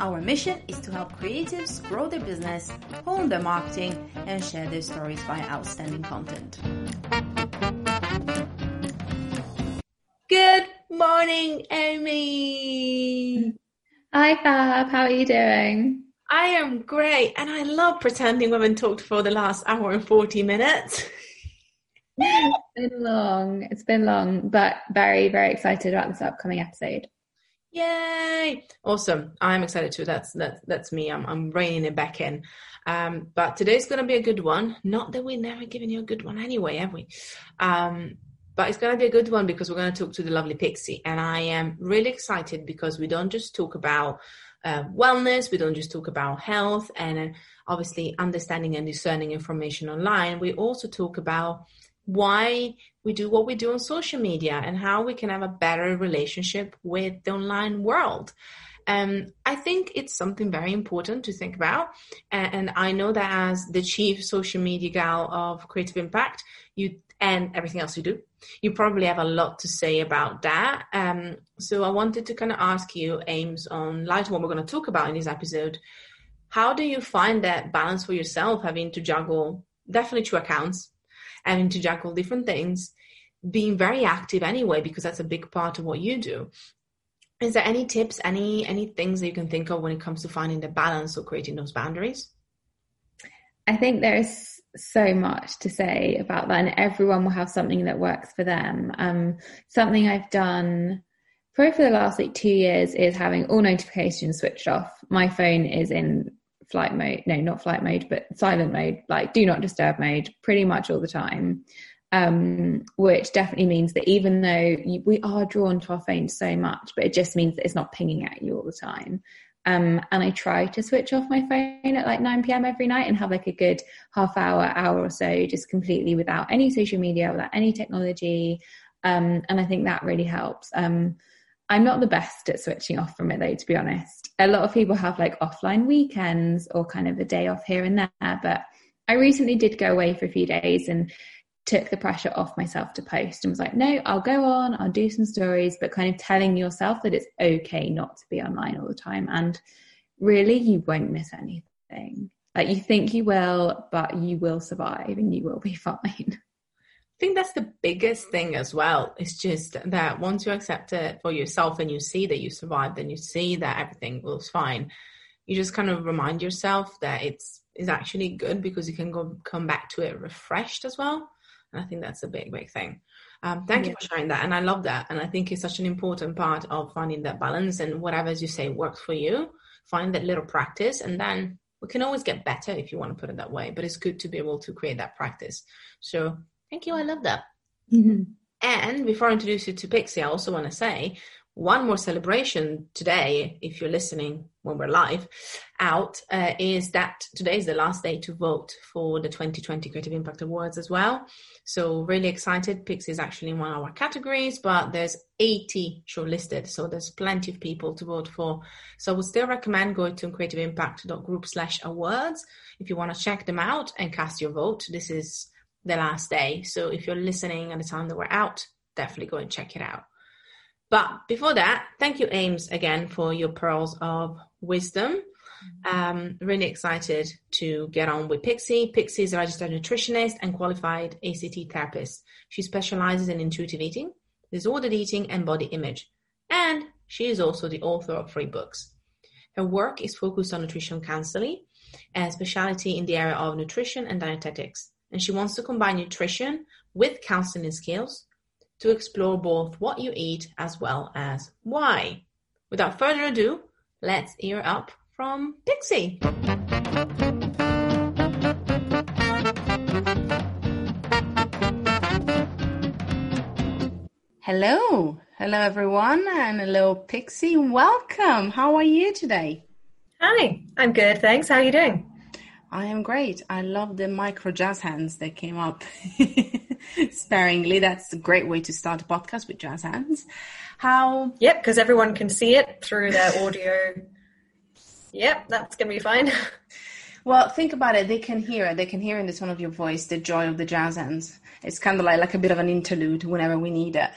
Our mission is to help creatives grow their business, hone their marketing, and share their stories via outstanding content. Good morning, Amy. Hi, Fab. How are you doing? I am great, and I love pretending haven't talked for the last hour and 40 minutes. it's been long. It's been long, but very, very excited about this upcoming episode. Yay! Awesome. I'm excited too. That's that's that's me. I'm I'm reining it back in. Um, but today's gonna be a good one. Not that we've never given you a good one anyway, have we? Um, but it's gonna be a good one because we're gonna talk to the lovely Pixie, and I am really excited because we don't just talk about uh, wellness, we don't just talk about health, and uh, obviously understanding and discerning information online. We also talk about why we do what we do on social media and how we can have a better relationship with the online world. Um, I think it's something very important to think about. And, and, I know that as the chief social media gal of Creative Impact, you and everything else you do, you probably have a lot to say about that. Um, so I wanted to kind of ask you, Ames, on light what we're going to talk about in this episode. How do you find that balance for yourself, having to juggle definitely two accounts, having to juggle different things, being very active anyway, because that's a big part of what you do. Is there any tips, any any things that you can think of when it comes to finding the balance or creating those boundaries? I think there's so much to say about that, and everyone will have something that works for them. Um, something I've done probably for the last like two years is having all notifications switched off. My phone is in flight mode no not flight mode but silent mode like do not disturb mode pretty much all the time um, which definitely means that even though you, we are drawn to our phones so much but it just means that it's not pinging at you all the time um, and I try to switch off my phone at like 9 p.m. every night and have like a good half hour, hour or so, just completely without any social media, without any technology. Um, and I think that really helps. Um, I'm not the best at switching off from it though, to be honest. A lot of people have like offline weekends or kind of a day off here and there, but I recently did go away for a few days and took the pressure off myself to post and was like, no, I'll go on, I'll do some stories, but kind of telling yourself that it's okay not to be online all the time. And really, you won't miss anything. Like you think you will, but you will survive and you will be fine. I think that's the biggest thing as well. It's just that once you accept it for yourself and you see that you survived and you see that everything was fine, you just kind of remind yourself that it's is actually good because you can go come back to it refreshed as well. And I think that's a big, big thing. Um, thank yeah. you for sharing that. And I love that. And I think it's such an important part of finding that balance and whatever, as you say, works for you, find that little practice. And then we can always get better if you want to put it that way. But it's good to be able to create that practice. So Thank you. I love that. Mm-hmm. And before I introduce you to Pixie, I also want to say one more celebration today, if you're listening when we're live out, uh, is that today is the last day to vote for the 2020 Creative Impact Awards as well. So really excited. Pixie is actually in one of our categories, but there's 80 shortlisted. So there's plenty of people to vote for. So I would still recommend going to creativeimpact.group slash awards if you want to check them out and cast your vote. This is the last day. So if you're listening at the time that we're out, definitely go and check it out. But before that, thank you, Ames, again for your pearls of wisdom. Um, really excited to get on with Pixie. Pixie is a registered nutritionist and qualified ACT therapist. She specializes in intuitive eating, disordered eating, and body image. And she is also the author of three books. Her work is focused on nutrition counseling and specialty in the area of nutrition and dietetics. And she wants to combine nutrition with counseling skills to explore both what you eat as well as why. Without further ado, let's hear up from Pixie. Hello, hello everyone, and hello Pixie. Welcome. How are you today? Hi, I'm good, thanks. How are you doing? I am great. I love the micro jazz hands that came up sparingly. That's a great way to start a podcast with jazz hands. How? Yep, because everyone can see it through their audio. Yep, that's going to be fine. Well, think about it. They can hear it. They can hear in the tone of your voice the joy of the jazz hands. It's kind of like, like a bit of an interlude whenever we need it.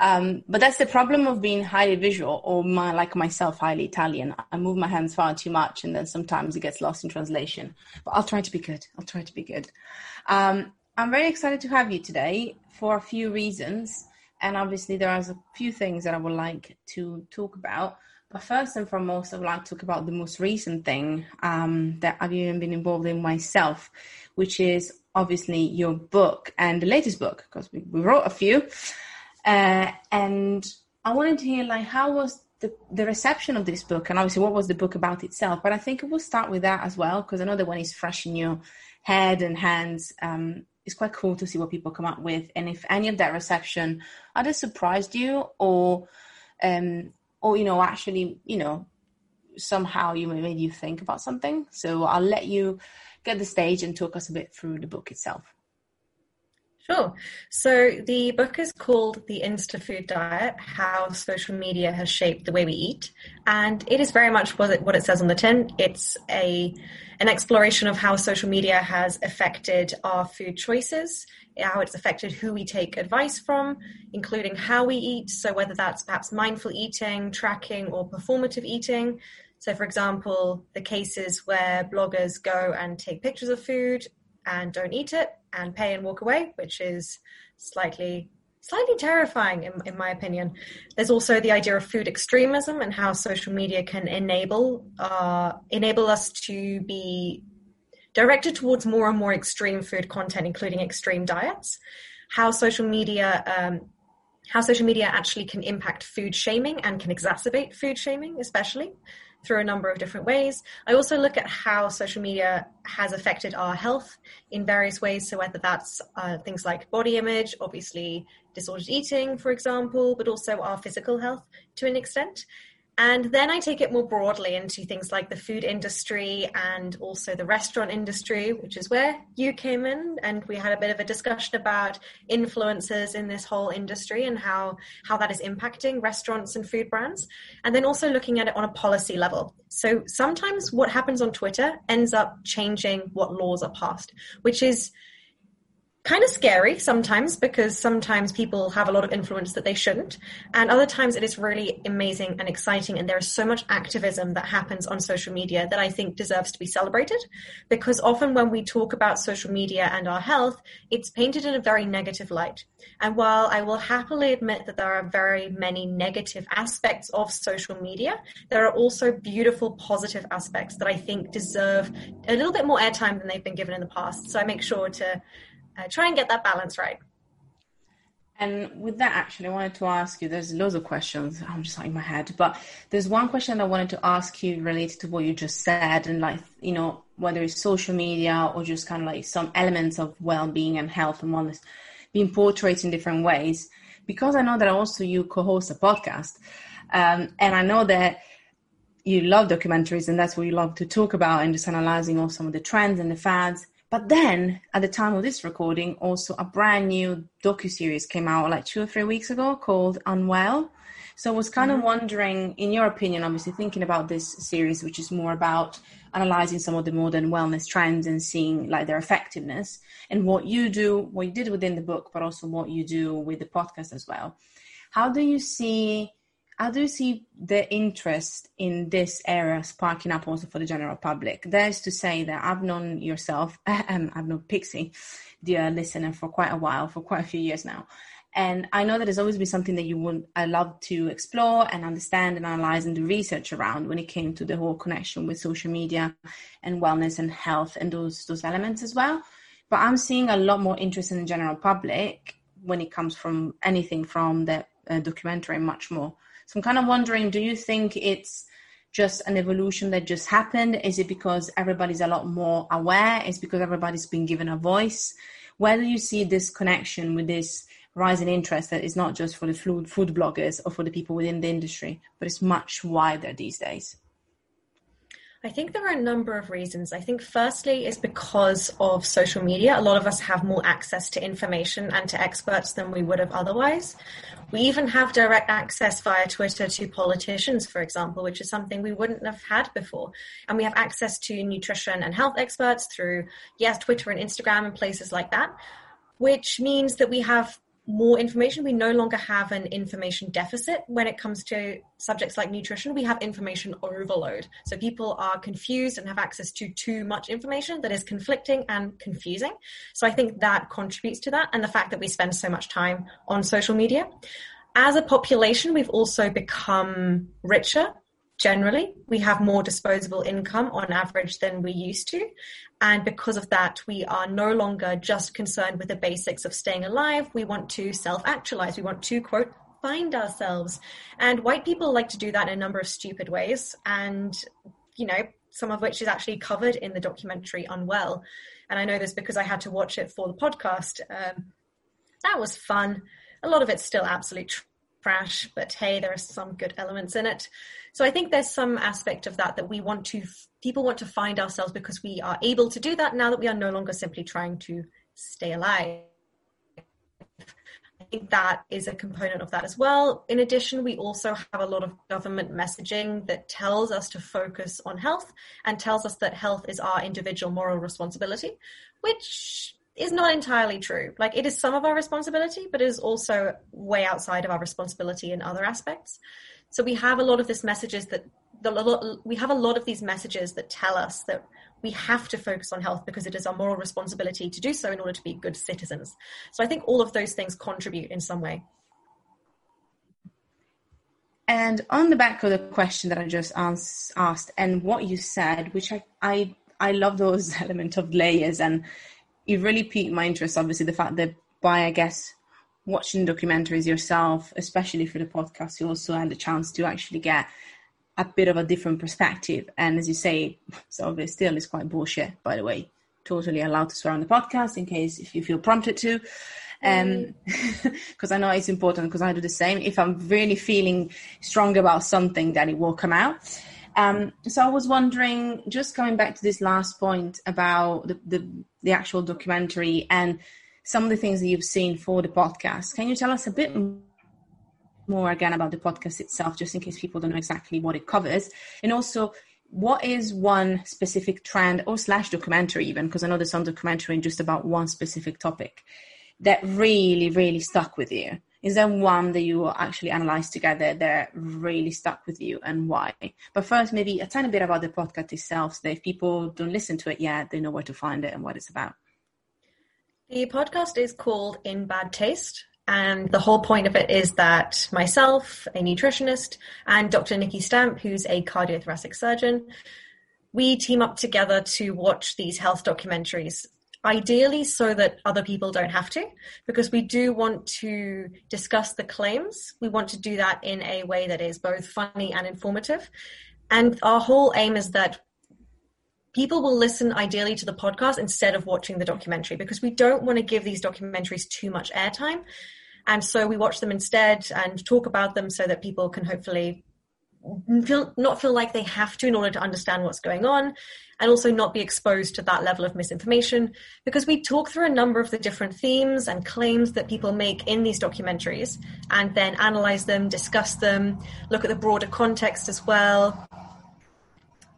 Um, but that's the problem of being highly visual or my, like myself, highly Italian. I move my hands far too much and then sometimes it gets lost in translation. But I'll try to be good. I'll try to be good. Um, I'm very excited to have you today for a few reasons. And obviously, there are a few things that I would like to talk about. But first and foremost, I would like to talk about the most recent thing um, that I've even been involved in myself, which is obviously your book and the latest book, because we, we wrote a few. Uh, and I wanted to hear, like, how was the, the reception of this book? And obviously, what was the book about itself? But I think we'll start with that as well, because I know that when it's fresh in your head and hands, um, it's quite cool to see what people come up with. And if any of that reception either surprised you or um, or you know actually you know somehow you made you think about something. So i'll let you get the stage and talk us a bit through the book itself Sure. So the book is called The Insta Food Diet How Social Media Has Shaped the Way We Eat. And it is very much what it, what it says on the tin. It's a an exploration of how social media has affected our food choices, how it's affected who we take advice from, including how we eat. So whether that's perhaps mindful eating, tracking, or performative eating. So, for example, the cases where bloggers go and take pictures of food and don't eat it and pay and walk away, which is slightly slightly terrifying in, in my opinion. There's also the idea of food extremism and how social media can enable uh, enable us to be directed towards more and more extreme food content, including extreme diets. How social media um, how social media actually can impact food shaming and can exacerbate food shaming, especially through a number of different ways. I also look at how social media has affected our health in various ways. So, whether that's uh, things like body image, obviously disordered eating, for example, but also our physical health to an extent. And then I take it more broadly into things like the food industry and also the restaurant industry, which is where you came in. And we had a bit of a discussion about influences in this whole industry and how, how that is impacting restaurants and food brands. And then also looking at it on a policy level. So sometimes what happens on Twitter ends up changing what laws are passed, which is kind of scary sometimes because sometimes people have a lot of influence that they shouldn't. And other times it is really amazing and exciting and there is so much activism that happens on social media that i think deserves to be celebrated. Because often when we talk about social media and our health it's painted in a very negative light. And while i will happily admit that there are very many negative aspects of social media there are also beautiful positive aspects that i think deserve a little bit more airtime than they've been given in the past. So i make sure to uh, try and get that balance right. And with that, actually, I wanted to ask you. There's loads of questions. I'm just like in my head, but there's one question I wanted to ask you related to what you just said, and like you know whether it's social media or just kind of like some elements of well-being and health and wellness being portrayed in different ways. Because I know that also you co-host a podcast, um, and I know that you love documentaries, and that's what you love to talk about, and just analyzing all some of the trends and the fads. But then, at the time of this recording, also a brand new docu series came out like two or three weeks ago called Unwell, So I was kind mm-hmm. of wondering, in your opinion, obviously thinking about this series, which is more about analyzing some of the modern wellness trends and seeing like their effectiveness and what you do, what you did within the book, but also what you do with the podcast as well. How do you see how do see the interest in this area sparking up also for the general public? There's to say that I've known yourself, um, I've known Pixie, dear listener, for quite a while, for quite a few years now. And I know that there's always been something that you would I love to explore and understand and analyze and do research around when it came to the whole connection with social media and wellness and health and those those elements as well. But I'm seeing a lot more interest in the general public when it comes from anything from the uh, documentary much more. So I'm kind of wondering, do you think it's just an evolution that just happened? Is it because everybody's a lot more aware? Is because everybody's been given a voice? Where do you see this connection with this rising interest that is not just for the food, food bloggers or for the people within the industry, but it's much wider these days? I think there are a number of reasons. I think firstly is because of social media. A lot of us have more access to information and to experts than we would have otherwise. We even have direct access via Twitter to politicians, for example, which is something we wouldn't have had before. And we have access to nutrition and health experts through, yes, Twitter and Instagram and places like that, which means that we have more information. We no longer have an information deficit when it comes to subjects like nutrition. We have information overload. So people are confused and have access to too much information that is conflicting and confusing. So I think that contributes to that and the fact that we spend so much time on social media. As a population, we've also become richer generally. We have more disposable income on average than we used to. And because of that, we are no longer just concerned with the basics of staying alive. We want to self actualize. We want to, quote, find ourselves. And white people like to do that in a number of stupid ways. And, you know, some of which is actually covered in the documentary Unwell. And I know this because I had to watch it for the podcast. Um, that was fun. A lot of it's still absolute trash, but hey, there are some good elements in it. So I think there's some aspect of that that we want to, people want to find ourselves because we are able to do that now that we are no longer simply trying to stay alive. I think that is a component of that as well. In addition, we also have a lot of government messaging that tells us to focus on health and tells us that health is our individual moral responsibility, which is not entirely true. Like it is some of our responsibility, but it is also way outside of our responsibility in other aspects. So we have a lot of this messages that the we have a lot of these messages that tell us that we have to focus on health because it is our moral responsibility to do so in order to be good citizens. So I think all of those things contribute in some way. And on the back of the question that I just asked and what you said, which I, I, I love those element of layers and it really piqued my interest, obviously, the fact that by, I guess, watching documentaries yourself, especially for the podcast, you also had the chance to actually get a bit of a different perspective. And as you say, some of it still is quite bullshit, by the way. Totally allowed to swear on the podcast in case if you feel prompted to. Um, because I know it's important because I do the same. If I'm really feeling strong about something, then it will come out. Um, so I was wondering, just coming back to this last point about the, the, the actual documentary and some of the things that you've seen for the podcast. Can you tell us a bit more again about the podcast itself, just in case people don't know exactly what it covers? And also, what is one specific trend or slash documentary even, because I know there's some documentary in just about one specific topic that really, really stuck with you? Is there one that you will actually analyzed together that really stuck with you and why? But first, maybe a tiny bit about the podcast itself, so that if people don't listen to it yet, they know where to find it and what it's about. The podcast is called In Bad Taste. And the whole point of it is that myself, a nutritionist, and Dr. Nikki Stamp, who's a cardiothoracic surgeon, we team up together to watch these health documentaries. Ideally, so that other people don't have to, because we do want to discuss the claims. We want to do that in a way that is both funny and informative. And our whole aim is that people will listen ideally to the podcast instead of watching the documentary because we don't want to give these documentaries too much airtime. And so we watch them instead and talk about them so that people can hopefully feel, not feel like they have to in order to understand what's going on and also not be exposed to that level of misinformation because we talk through a number of the different themes and claims that people make in these documentaries and then analyze them, discuss them, look at the broader context as well.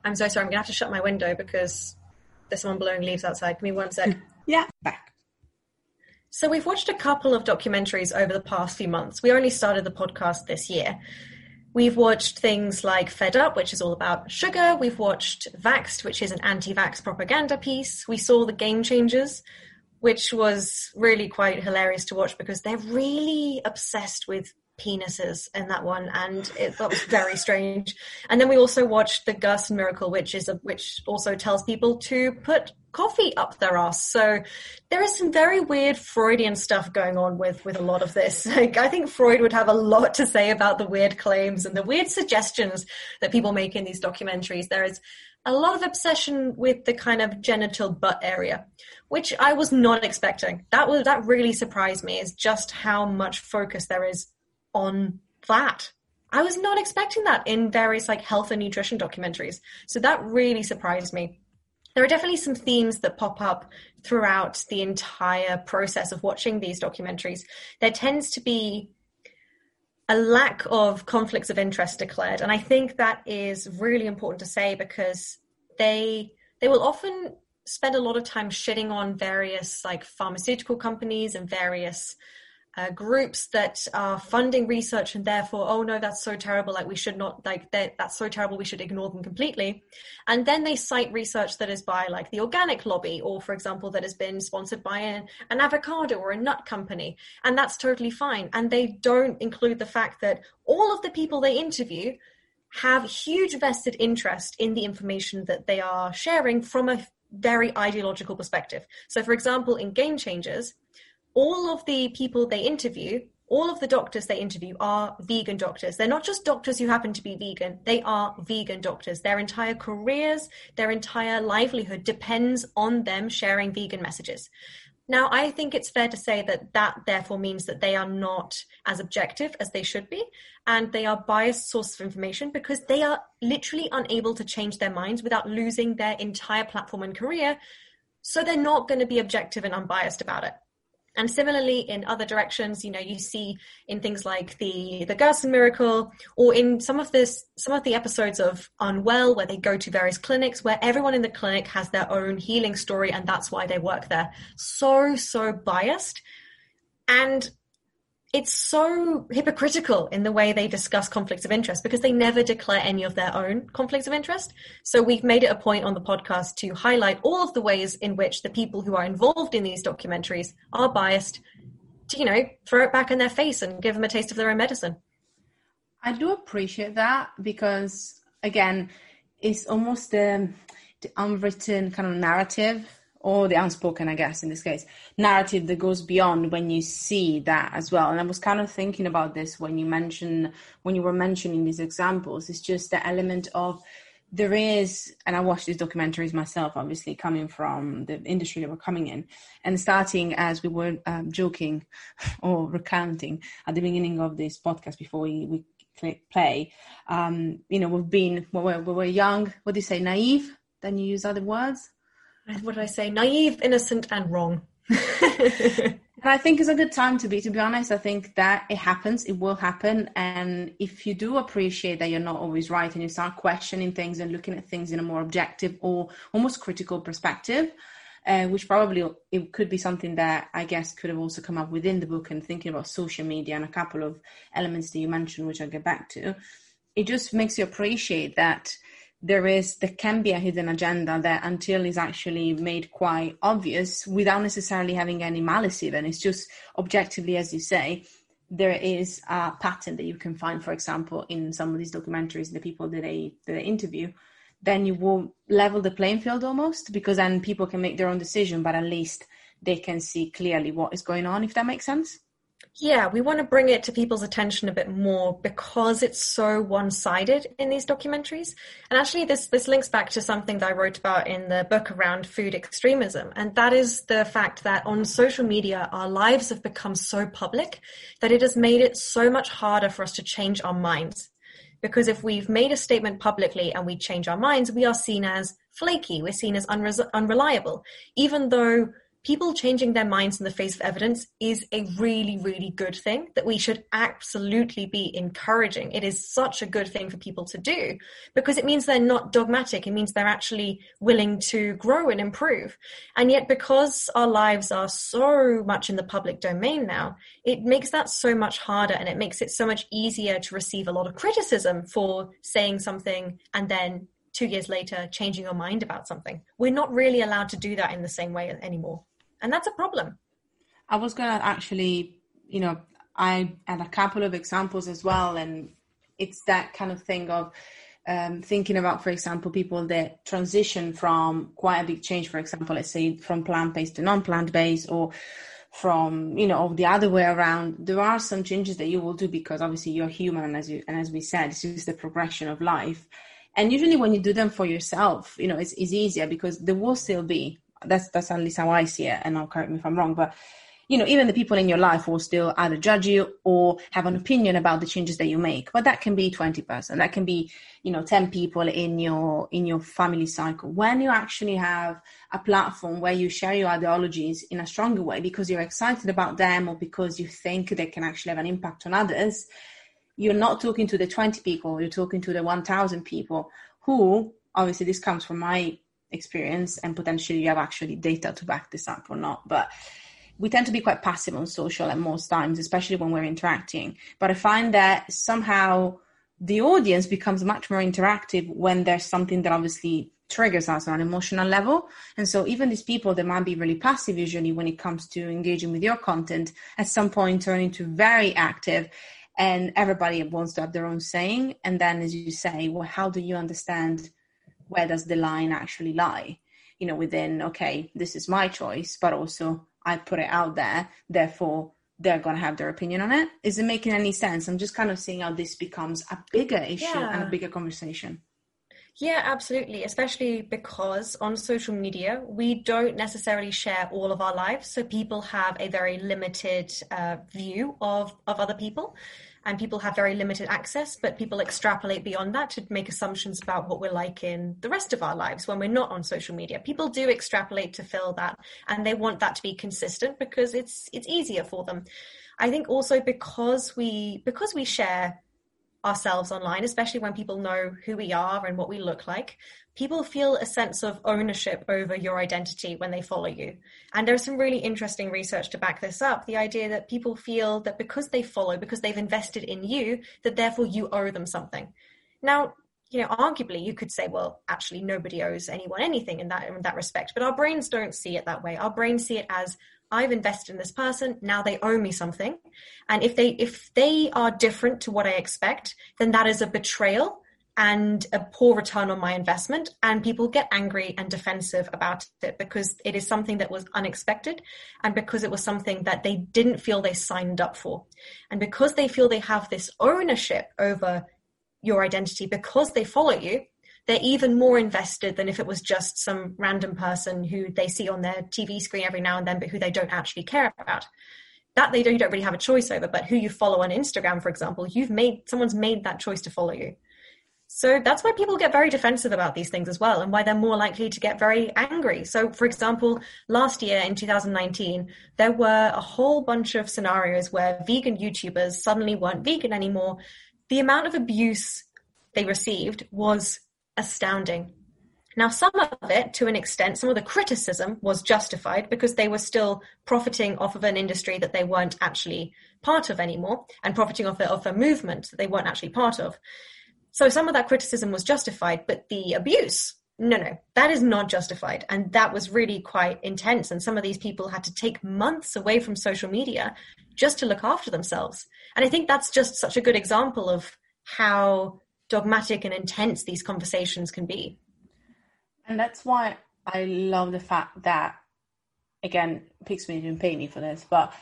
I'm so sorry, I'm gonna have to shut my window because there's someone blowing leaves outside. Give me one sec. yeah, back. So we've watched a couple of documentaries over the past few months. We only started the podcast this year. We've watched things like Fed Up, which is all about sugar. We've watched Vaxxed, which is an anti vax propaganda piece. We saw The Game Changers, which was really quite hilarious to watch because they're really obsessed with penises in that one, and it, that was very strange. And then we also watched The Gerson Miracle, which is a, which also tells people to put coffee up their ass. So there is some very weird Freudian stuff going on with with a lot of this. Like I think Freud would have a lot to say about the weird claims and the weird suggestions that people make in these documentaries. There is a lot of obsession with the kind of genital butt area, which I was not expecting. That was that really surprised me is just how much focus there is on that. I was not expecting that in various like health and nutrition documentaries. So that really surprised me there are definitely some themes that pop up throughout the entire process of watching these documentaries. There tends to be a lack of conflicts of interest declared, and I think that is really important to say because they they will often spend a lot of time shitting on various like pharmaceutical companies and various uh, groups that are funding research and therefore oh no that's so terrible like we should not like that's so terrible we should ignore them completely. And then they cite research that is by like the organic lobby or for example that has been sponsored by an, an avocado or a nut company and that's totally fine. And they don't include the fact that all of the people they interview have huge vested interest in the information that they are sharing from a very ideological perspective. So for example in game changers all of the people they interview, all of the doctors they interview are vegan doctors. They're not just doctors who happen to be vegan, they are vegan doctors. Their entire careers, their entire livelihood depends on them sharing vegan messages. Now, I think it's fair to say that that therefore means that they are not as objective as they should be, and they are biased sources of information because they are literally unable to change their minds without losing their entire platform and career. So they're not going to be objective and unbiased about it. And similarly, in other directions, you know, you see in things like the the Gerson miracle, or in some of this some of the episodes of Unwell, where they go to various clinics, where everyone in the clinic has their own healing story, and that's why they work there. So so biased, and it's so hypocritical in the way they discuss conflicts of interest because they never declare any of their own conflicts of interest. So we've made it a point on the podcast to highlight all of the ways in which the people who are involved in these documentaries are biased to, you know, throw it back in their face and give them a taste of their own medicine. I do appreciate that because, again, it's almost the, the unwritten kind of narrative or the unspoken, I guess, in this case, narrative that goes beyond when you see that as well. And I was kind of thinking about this when you mentioned when you were mentioning these examples. It's just the element of there is, and I watched these documentaries myself, obviously coming from the industry that we're coming in, and starting as we were um, joking or recounting at the beginning of this podcast before we, we click play. Um, you know, we've been when we were young. What do you say? Naive. Then you use other words what did I say? Naive, innocent, and wrong. and I think it's a good time to be, to be honest. I think that it happens, it will happen. And if you do appreciate that you're not always right and you start questioning things and looking at things in a more objective or almost critical perspective, uh, which probably it could be something that I guess could have also come up within the book and thinking about social media and a couple of elements that you mentioned, which I'll get back to. It just makes you appreciate that there is there can be a hidden agenda that until is actually made quite obvious without necessarily having any malice even. It's just objectively as you say there is a pattern that you can find for example in some of these documentaries the people that they that they interview. Then you will level the playing field almost because then people can make their own decision but at least they can see clearly what is going on if that makes sense yeah, we want to bring it to people's attention a bit more because it's so one-sided in these documentaries. And actually this this links back to something that I wrote about in the book around food extremism, and that is the fact that on social media our lives have become so public that it has made it so much harder for us to change our minds. Because if we've made a statement publicly and we change our minds, we are seen as flaky, we're seen as unre- unreliable, even though people changing their minds in the face of evidence is a really, really good thing that we should absolutely be encouraging. It is such a good thing for people to do because it means they're not dogmatic. It means they're actually willing to grow and improve. And yet, because our lives are so much in the public domain now, it makes that so much harder and it makes it so much easier to receive a lot of criticism for saying something and then two years later changing your mind about something. We're not really allowed to do that in the same way anymore and that's a problem. I was going to actually, you know, I had a couple of examples as well, and it's that kind of thing of um, thinking about, for example, people that transition from quite a big change, for example, let's say from plant based to non plant based, or from you know the other way around. There are some changes that you will do because obviously you're human, and as you and as we said, this is the progression of life. And usually, when you do them for yourself, you know, it's, it's easier because there will still be that's that's at least how I see it, and I'll correct me if I'm wrong. But you know, even the people in your life will still either judge you or have an opinion about the changes that you make. But that can be 20 percent. That can be, you know, 10 people in your in your family cycle. When you actually have a platform where you share your ideologies in a stronger way because you're excited about them or because you think they can actually have an impact on others, you're not talking to the 20 people, you're talking to the 1,000 people who, obviously, this comes from my experience and potentially you have actually data to back this up or not. But we tend to be quite passive on social at most times especially when we're interacting. But i find that somehow the audience becomes much more interactive when there's something that obviously triggers us on an emotional level. And so even these people that might be really passive usually when it comes to engaging with your content at some point turn into very active and everybody wants to have their own saying. And then as you say well how do you understand where does the line actually lie you know within okay this is my choice but also i put it out there therefore they're going to have their opinion on it is it making any sense i'm just kind of seeing how this becomes a bigger issue yeah. and a bigger conversation yeah, absolutely. Especially because on social media, we don't necessarily share all of our lives. So people have a very limited uh, view of, of other people and people have very limited access, but people extrapolate beyond that to make assumptions about what we're like in the rest of our lives when we're not on social media. People do extrapolate to fill that and they want that to be consistent because it's it's easier for them. I think also because we because we share ourselves online, especially when people know who we are and what we look like, people feel a sense of ownership over your identity when they follow you. And there's some really interesting research to back this up. The idea that people feel that because they follow, because they've invested in you, that therefore you owe them something. Now, you know, arguably you could say, well, actually nobody owes anyone anything in that in that respect. But our brains don't see it that way. Our brains see it as I've invested in this person, now they owe me something. And if they if they are different to what I expect, then that is a betrayal and a poor return on my investment. And people get angry and defensive about it because it is something that was unexpected and because it was something that they didn't feel they signed up for. And because they feel they have this ownership over your identity because they follow you, they're even more invested than if it was just some random person who they see on their TV screen every now and then, but who they don't actually care about. That they don't, you don't really have a choice over, but who you follow on Instagram, for example, you've made someone's made that choice to follow you. So that's why people get very defensive about these things as well, and why they're more likely to get very angry. So, for example, last year in 2019, there were a whole bunch of scenarios where vegan YouTubers suddenly weren't vegan anymore. The amount of abuse they received was astounding. Now, some of it, to an extent, some of the criticism was justified because they were still profiting off of an industry that they weren't actually part of anymore and profiting off, of a movement that they weren't actually part of. So some of that criticism was justified, but the abuse, no, no, that is not justified. And that was really quite intense. And some of these people had to take months away from social media just to look after themselves. And I think that's just such a good example of how dogmatic and intense these conversations can be. And that's why I love the fact that, again, Pixie didn't pay me for this, but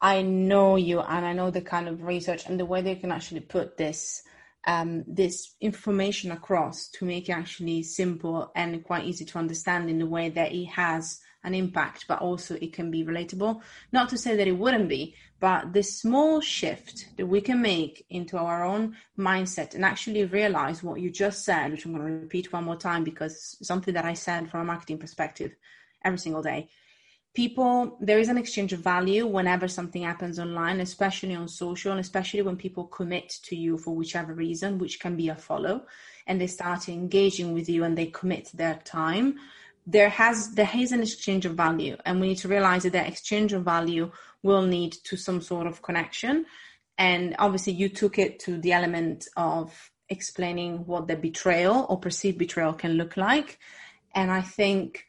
I know you and I know the kind of research and the way they can actually put this um, this information across to make it actually simple and quite easy to understand in the way that it has an impact, but also it can be relatable. Not to say that it wouldn't be, but the small shift that we can make into our own mindset and actually realize what you just said, which I'm going to repeat one more time because something that I said from a marketing perspective every single day. People, there is an exchange of value whenever something happens online, especially on social, and especially when people commit to you for whichever reason, which can be a follow, and they start engaging with you and they commit their time there has there is an exchange of value and we need to realize that that exchange of value will need to some sort of connection. And obviously you took it to the element of explaining what the betrayal or perceived betrayal can look like. And i think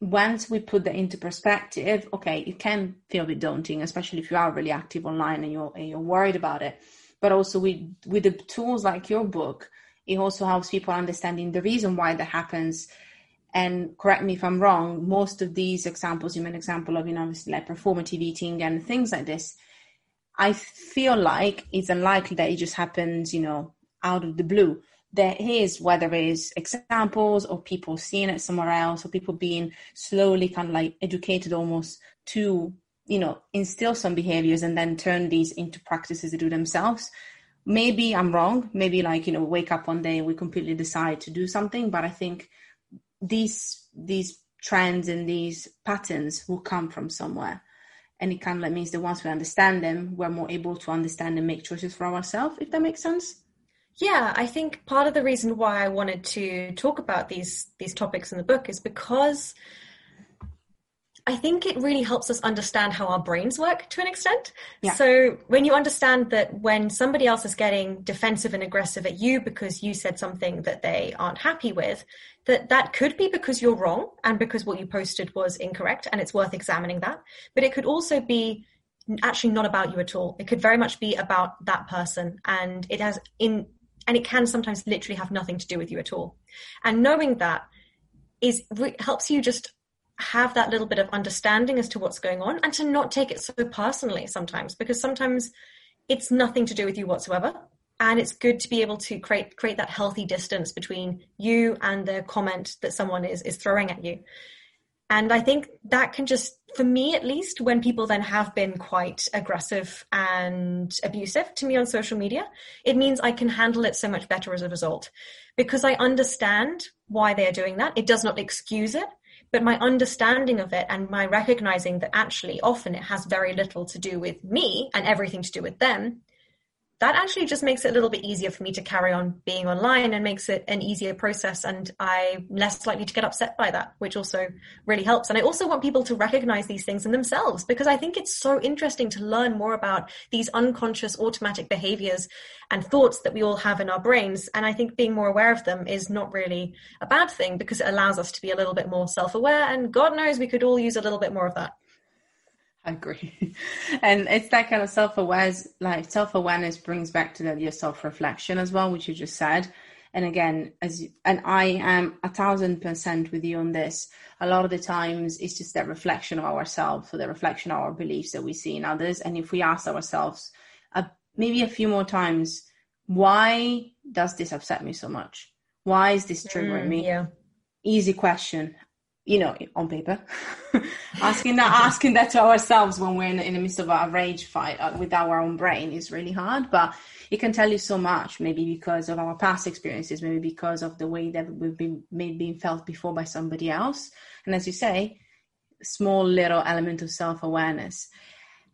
once we put that into perspective okay it can feel a bit daunting especially if you are really active online and you're, and you're worried about it. But also with with the tools like your book it also helps people understanding the reason why that happens and correct me if I'm wrong, most of these examples, you made an example of, you know, obviously like performative eating and things like this. I feel like it's unlikely that it just happens, you know, out of the blue. There is, whether it's examples or people seeing it somewhere else or people being slowly kind of like educated almost to, you know, instill some behaviors and then turn these into practices to do themselves. Maybe I'm wrong. Maybe like, you know, wake up one day and we completely decide to do something. But I think these these trends and these patterns will come from somewhere and it kind of like means that once we understand them we're more able to understand and make choices for ourselves if that makes sense yeah i think part of the reason why i wanted to talk about these these topics in the book is because I think it really helps us understand how our brains work to an extent. Yeah. So when you understand that when somebody else is getting defensive and aggressive at you because you said something that they aren't happy with, that that could be because you're wrong and because what you posted was incorrect and it's worth examining that. But it could also be actually not about you at all. It could very much be about that person and it has in and it can sometimes literally have nothing to do with you at all. And knowing that is helps you just have that little bit of understanding as to what's going on and to not take it so personally sometimes because sometimes it's nothing to do with you whatsoever and it's good to be able to create create that healthy distance between you and the comment that someone is is throwing at you. And i think that can just for me at least when people then have been quite aggressive and abusive to me on social media it means i can handle it so much better as a result. Because i understand why they're doing that. It does not excuse it but my understanding of it and my recognizing that actually often it has very little to do with me and everything to do with them that actually just makes it a little bit easier for me to carry on being online and makes it an easier process and i'm less likely to get upset by that which also really helps. And i also want people to recognize these things in themselves because i think it's so interesting to learn more about these unconscious automatic behaviors and thoughts that we all have in our brains. And i think being more aware of them is not really a bad thing because it allows us to be a little bit more self-aware and god knows we could all use a little bit more of that I agree. And it's that kind of self awareness, like self awareness brings back to that your self reflection as well, which you just said. And again, as you, and I am a thousand percent with you on this. A lot of the times, it's just that reflection of ourselves, or the reflection of our beliefs that we see in others. And if we ask ourselves, uh, maybe a few more times, why does this upset me so much? Why is this triggering mm, me? Yeah. Easy question you know, on paper, asking that asking that to ourselves when we're in, in the midst of a rage fight uh, with our own brain is really hard. But it can tell you so much, maybe because of our past experiences, maybe because of the way that we've been maybe been felt before by somebody else. And as you say, small little element of self awareness.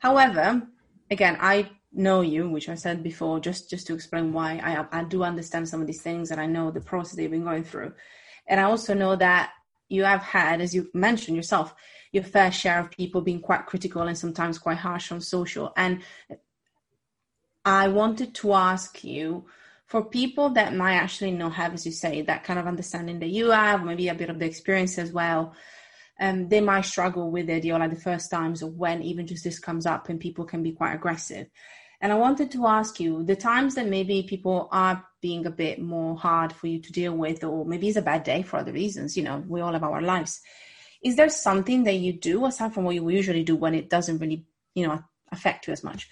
However, again, I know you, which I said before, just just to explain why I I do understand some of these things, and I know the process they've been going through, and I also know that you have had, as you mentioned yourself, your fair share of people being quite critical and sometimes quite harsh on social. And I wanted to ask you for people that might actually not have, as you say, that kind of understanding that you have, maybe a bit of the experience as well. Um, they might struggle with it, you know, like the first times or when even just this comes up and people can be quite aggressive. And I wanted to ask you the times that maybe people are being a bit more hard for you to deal with, or maybe it's a bad day for other reasons, you know, we all have our lives. Is there something that you do aside from what you usually do when it doesn't really, you know, affect you as much?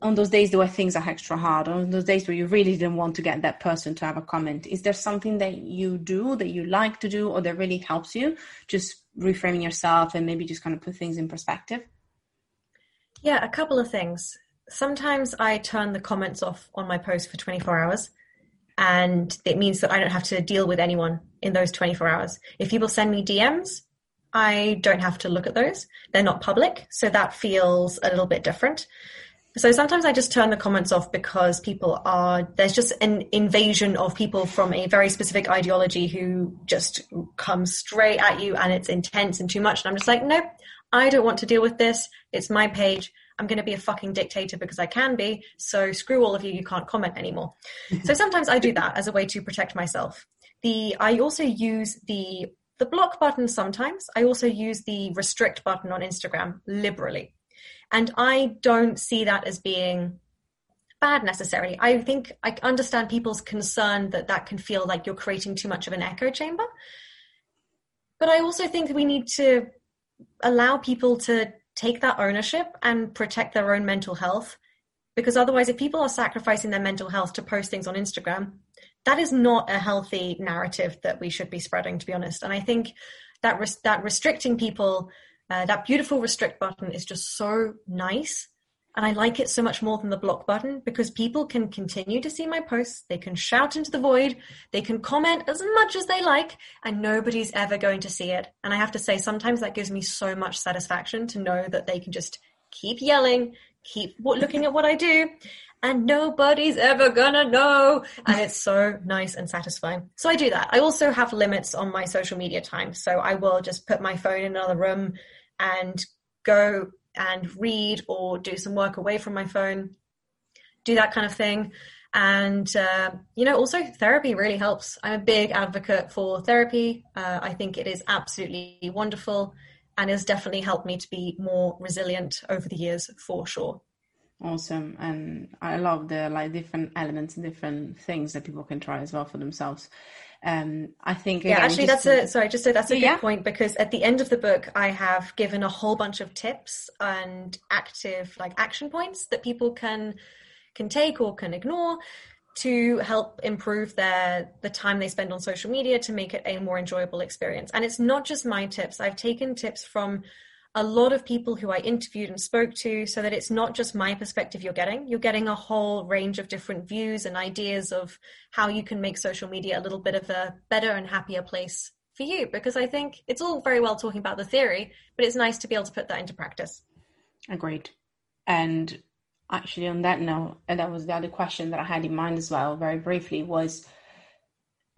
On those days where things are extra hard, on those days where you really didn't want to get that person to have a comment, is there something that you do that you like to do or that really helps you just reframing yourself and maybe just kind of put things in perspective? Yeah, a couple of things. Sometimes I turn the comments off on my post for 24 hours, and it means that I don't have to deal with anyone in those 24 hours. If people send me DMs, I don't have to look at those. They're not public, so that feels a little bit different. So sometimes I just turn the comments off because people are, there's just an invasion of people from a very specific ideology who just come straight at you and it's intense and too much. And I'm just like, nope, I don't want to deal with this. It's my page. I'm going to be a fucking dictator because I can be. So screw all of you. You can't comment anymore. so sometimes I do that as a way to protect myself. The, I also use the, the block button sometimes. I also use the restrict button on Instagram liberally. And I don't see that as being bad necessarily. I think I understand people's concern that that can feel like you're creating too much of an echo chamber. But I also think we need to allow people to take that ownership and protect their own mental health. Because otherwise, if people are sacrificing their mental health to post things on Instagram, that is not a healthy narrative that we should be spreading, to be honest. And I think that res- that restricting people uh, that beautiful restrict button is just so nice. And I like it so much more than the block button because people can continue to see my posts. They can shout into the void. They can comment as much as they like, and nobody's ever going to see it. And I have to say, sometimes that gives me so much satisfaction to know that they can just keep yelling, keep looking at what I do, and nobody's ever gonna know. And it's so nice and satisfying. So I do that. I also have limits on my social media time. So I will just put my phone in another room and go and read or do some work away from my phone, do that kind of thing. And, uh, you know, also therapy really helps. I'm a big advocate for therapy. Uh, I think it is absolutely wonderful and has definitely helped me to be more resilient over the years for sure. Awesome. And I love the like different elements and different things that people can try as well for themselves um, I think again, yeah, actually, that's to, a sorry, just so that's a good point because at the end of the book, I have given a whole bunch of tips and active like action points that people can can take or can ignore to help improve their the time they spend on social media to make it a more enjoyable experience. And it's not just my tips. I've taken tips from a lot of people who I interviewed and spoke to so that it's not just my perspective you're getting. You're getting a whole range of different views and ideas of how you can make social media a little bit of a better and happier place for you. Because I think it's all very well talking about the theory, but it's nice to be able to put that into practice. Agreed. And actually, on that note, and that was the other question that I had in mind as well, very briefly, was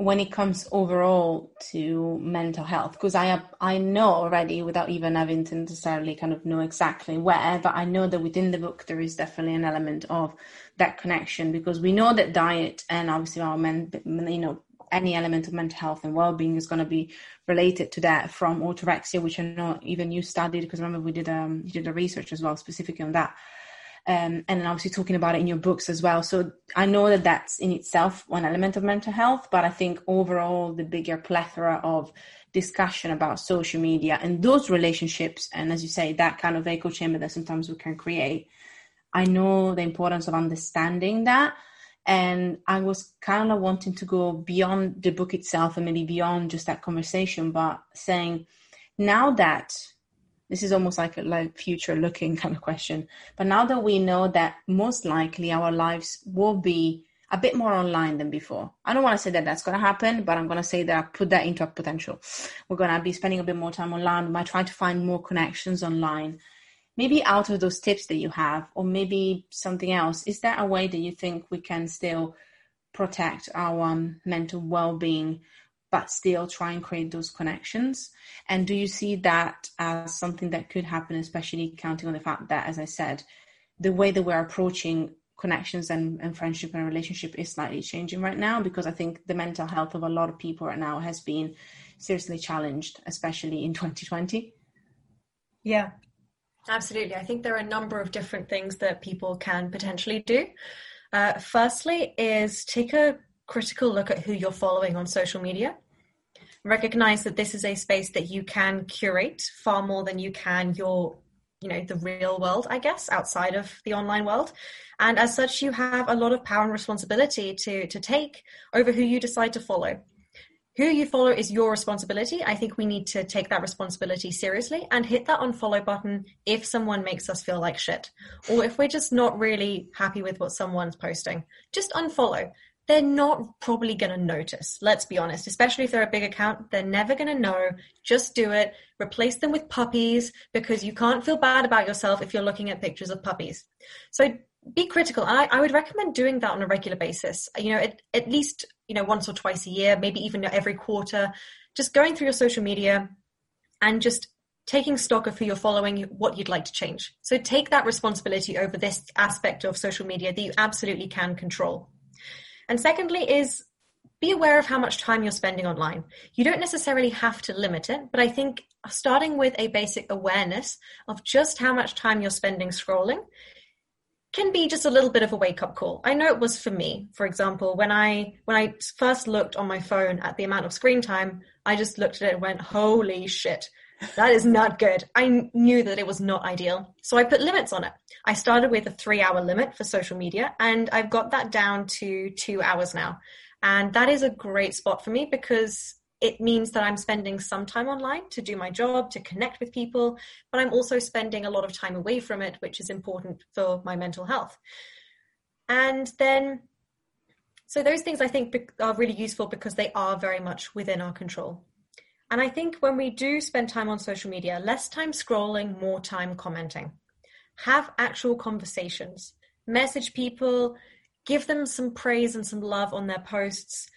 when it comes overall to mental health because i have, i know already without even having to necessarily kind of know exactly where but i know that within the book there is definitely an element of that connection because we know that diet and obviously our men you know any element of mental health and well-being is going to be related to that from orthorexia which i know even you studied because remember we did um you did a research as well specifically on that um, and obviously talking about it in your books as well. So I know that that's in itself one element of mental health, but I think overall the bigger plethora of discussion about social media and those relationships, and as you say, that kind of echo chamber that sometimes we can create. I know the importance of understanding that. And I was kind of wanting to go beyond the book itself and maybe beyond just that conversation, but saying now that this is almost like a like future looking kind of question. But now that we know that most likely our lives will be a bit more online than before. I don't want to say that that's going to happen, but I'm going to say that I put that into a potential. We're going to be spending a bit more time online. We might try to find more connections online. Maybe out of those tips that you have, or maybe something else, is there a way that you think we can still protect our um, mental well being but still try and create those connections? And do you see that as something that could happen, especially counting on the fact that, as I said, the way that we're approaching connections and, and friendship and relationship is slightly changing right now because I think the mental health of a lot of people right now has been seriously challenged, especially in 2020. Yeah, absolutely. I think there are a number of different things that people can potentially do. Uh, firstly, is take a critical look at who you're following on social media. Recognize that this is a space that you can curate far more than you can your you know the real world i guess outside of the online world and as such you have a lot of power and responsibility to to take over who you decide to follow who you follow is your responsibility. I think we need to take that responsibility seriously and hit that unfollow button if someone makes us feel like shit. Or if we're just not really happy with what someone's posting, just unfollow. They're not probably going to notice, let's be honest, especially if they're a big account. They're never going to know. Just do it. Replace them with puppies because you can't feel bad about yourself if you're looking at pictures of puppies. So be critical. I, I would recommend doing that on a regular basis. You know, at, at least, you know, once or twice a year, maybe even every quarter, just going through your social media and just taking stock of who you're following, what you'd like to change. So take that responsibility over this aspect of social media that you absolutely can control. And secondly is be aware of how much time you're spending online. You don't necessarily have to limit it, but I think starting with a basic awareness of just how much time you're spending scrolling can be just a little bit of a wake up call. I know it was for me. For example, when I when I first looked on my phone at the amount of screen time, I just looked at it and went, "Holy shit. That is not good." I knew that it was not ideal. So I put limits on it. I started with a 3-hour limit for social media and I've got that down to 2 hours now. And that is a great spot for me because it means that I'm spending some time online to do my job, to connect with people, but I'm also spending a lot of time away from it, which is important for my mental health. And then, so those things I think are really useful because they are very much within our control. And I think when we do spend time on social media, less time scrolling, more time commenting. Have actual conversations, message people, give them some praise and some love on their posts.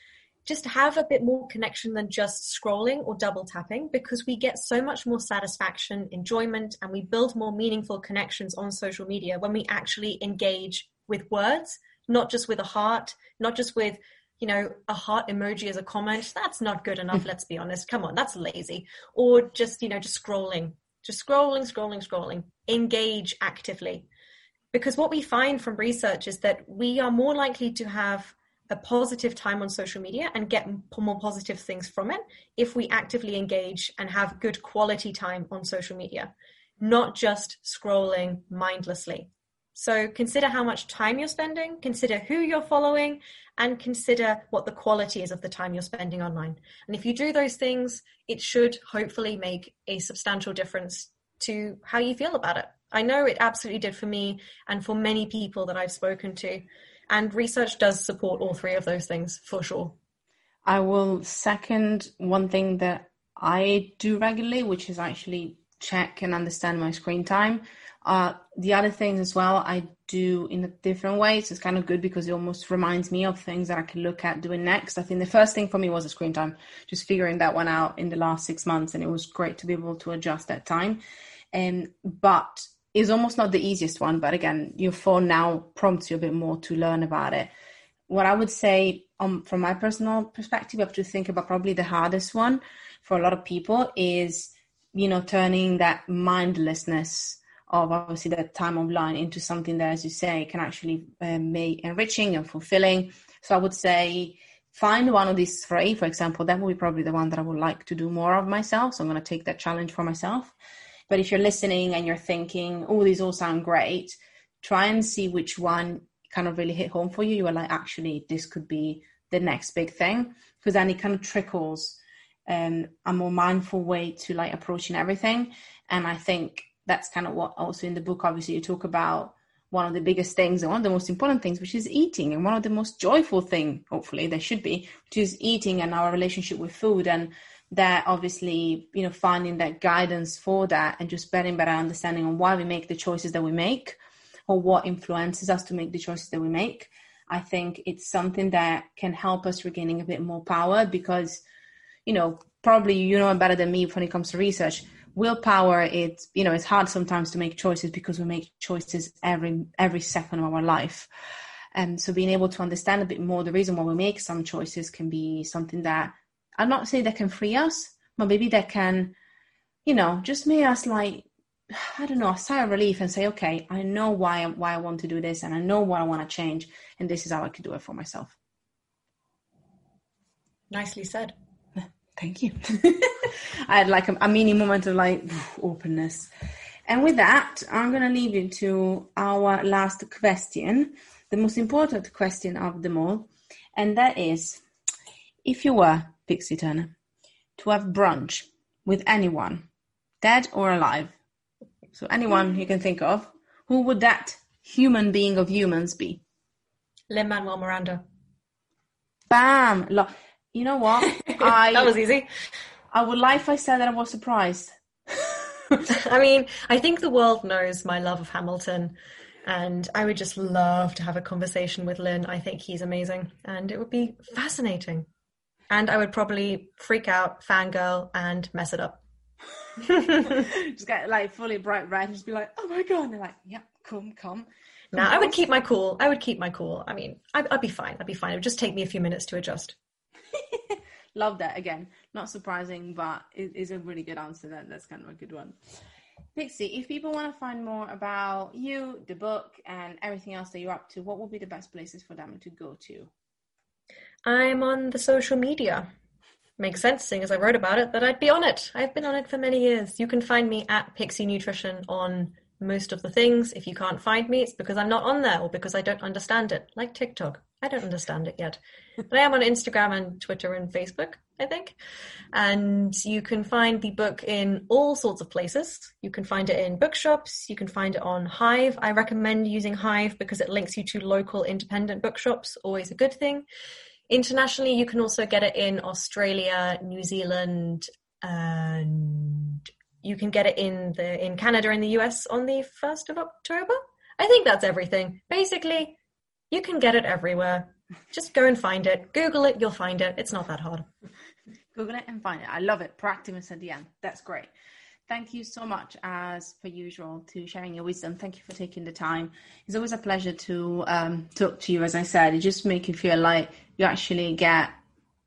Just have a bit more connection than just scrolling or double tapping because we get so much more satisfaction, enjoyment, and we build more meaningful connections on social media when we actually engage with words, not just with a heart, not just with you know, a heart emoji as a comment, that's not good enough, mm. let's be honest. Come on, that's lazy. Or just, you know, just scrolling, just scrolling, scrolling, scrolling. Engage actively. Because what we find from research is that we are more likely to have a positive time on social media and get more positive things from it if we actively engage and have good quality time on social media, not just scrolling mindlessly. So consider how much time you're spending, consider who you're following, and consider what the quality is of the time you're spending online. And if you do those things, it should hopefully make a substantial difference to how you feel about it. I know it absolutely did for me and for many people that I've spoken to. And research does support all three of those things for sure. I will second one thing that I do regularly, which is actually check and understand my screen time. Uh, the other things as well, I do in a different ways. It's kind of good because it almost reminds me of things that I can look at doing next. I think the first thing for me was the screen time, just figuring that one out in the last six months, and it was great to be able to adjust that time. Um, but it's almost not the easiest one, but again, your phone now prompts you a bit more to learn about it. What I would say, um, from my personal perspective, I have to think about probably the hardest one for a lot of people is, you know, turning that mindlessness of obviously that time online into something that, as you say, can actually um, make enriching and fulfilling. So I would say find one of these three, for example, that would be probably the one that I would like to do more of myself. So I'm going to take that challenge for myself. But if you're listening and you're thinking, oh, these all sound great, try and see which one kind of really hit home for you. You are like, actually, this could be the next big thing. Because then it kind of trickles um, a more mindful way to like approaching everything. And I think that's kind of what also in the book, obviously, you talk about one of the biggest things and one of the most important things, which is eating, and one of the most joyful thing, hopefully, there should be, which is eating and our relationship with food. And that obviously you know finding that guidance for that and just getting better understanding on why we make the choices that we make or what influences us to make the choices that we make i think it's something that can help us regaining a bit more power because you know probably you know better than me when it comes to research willpower it's you know it's hard sometimes to make choices because we make choices every every second of our life and so being able to understand a bit more the reason why we make some choices can be something that I'm not saying that can free us, but maybe that can, you know, just make us like, I don't know, a sigh of relief and say, okay, I know why why I want to do this, and I know what I want to change, and this is how I can do it for myself. Nicely said. Thank you. I had like a, a mini moment of like openness. And with that, I'm going to leave you to our last question, the most important question of them all. And that is if you were Pixie Turner, to have brunch with anyone, dead or alive, so anyone you can think of, who would that human being of humans be? Lin Manuel Miranda. Bam! Lo- you know what? I that was easy. I would lie if I said that I was surprised. I mean, I think the world knows my love of Hamilton, and I would just love to have a conversation with Lin. I think he's amazing, and it would be fascinating. And I would probably freak out, fangirl, and mess it up. just get like fully bright red and just be like, oh my god, and they're like, yeah, come, come. Now, I would keep my cool. I would keep my cool. I mean, I'd, I'd be fine. I'd be fine. It would just take me a few minutes to adjust. Love that. Again, not surprising, but it is a really good answer. That that's kind of a good one. Pixie, if people want to find more about you, the book, and everything else that you're up to, what would be the best places for them to go to? I'm on the social media. Makes sense, seeing as I wrote about it, that I'd be on it. I've been on it for many years. You can find me at Pixie Nutrition on most of the things. If you can't find me, it's because I'm not on there or because I don't understand it, like TikTok. I don't understand it yet. but I am on Instagram and Twitter and Facebook, I think. And you can find the book in all sorts of places. You can find it in bookshops, you can find it on Hive. I recommend using Hive because it links you to local independent bookshops, always a good thing. Internationally, you can also get it in Australia, New Zealand, and you can get it in the in Canada and the US on the 1st of October. I think that's everything. Basically, you can get it everywhere. Just go and find it. Google it, you'll find it. It's not that hard. Google it and find it. I love it. Proactiveness at the end. That's great. Thank you so much, as per usual, to sharing your wisdom. Thank you for taking the time. It's always a pleasure to um, talk to you. As I said, it just makes you feel like you actually get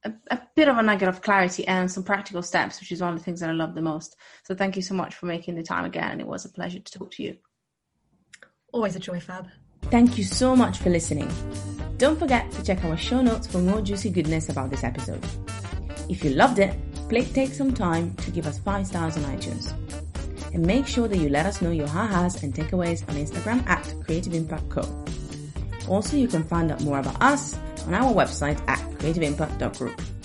a, a, bit of a nugget of clarity and some practical steps, which is one of the things that I love the most. So thank you so much for making the time again. And it was a pleasure to talk to you. Always a joy, Fab. Thank you so much for listening. Don't forget to check our show notes for more juicy goodness about this episode. If you loved it, please take some time to give us 5 stars on iTunes. And make sure that you let us know your ha-has and takeaways on Instagram at Creative Impact Co. Also, you can find out more about us on our website at creativeimpact.group.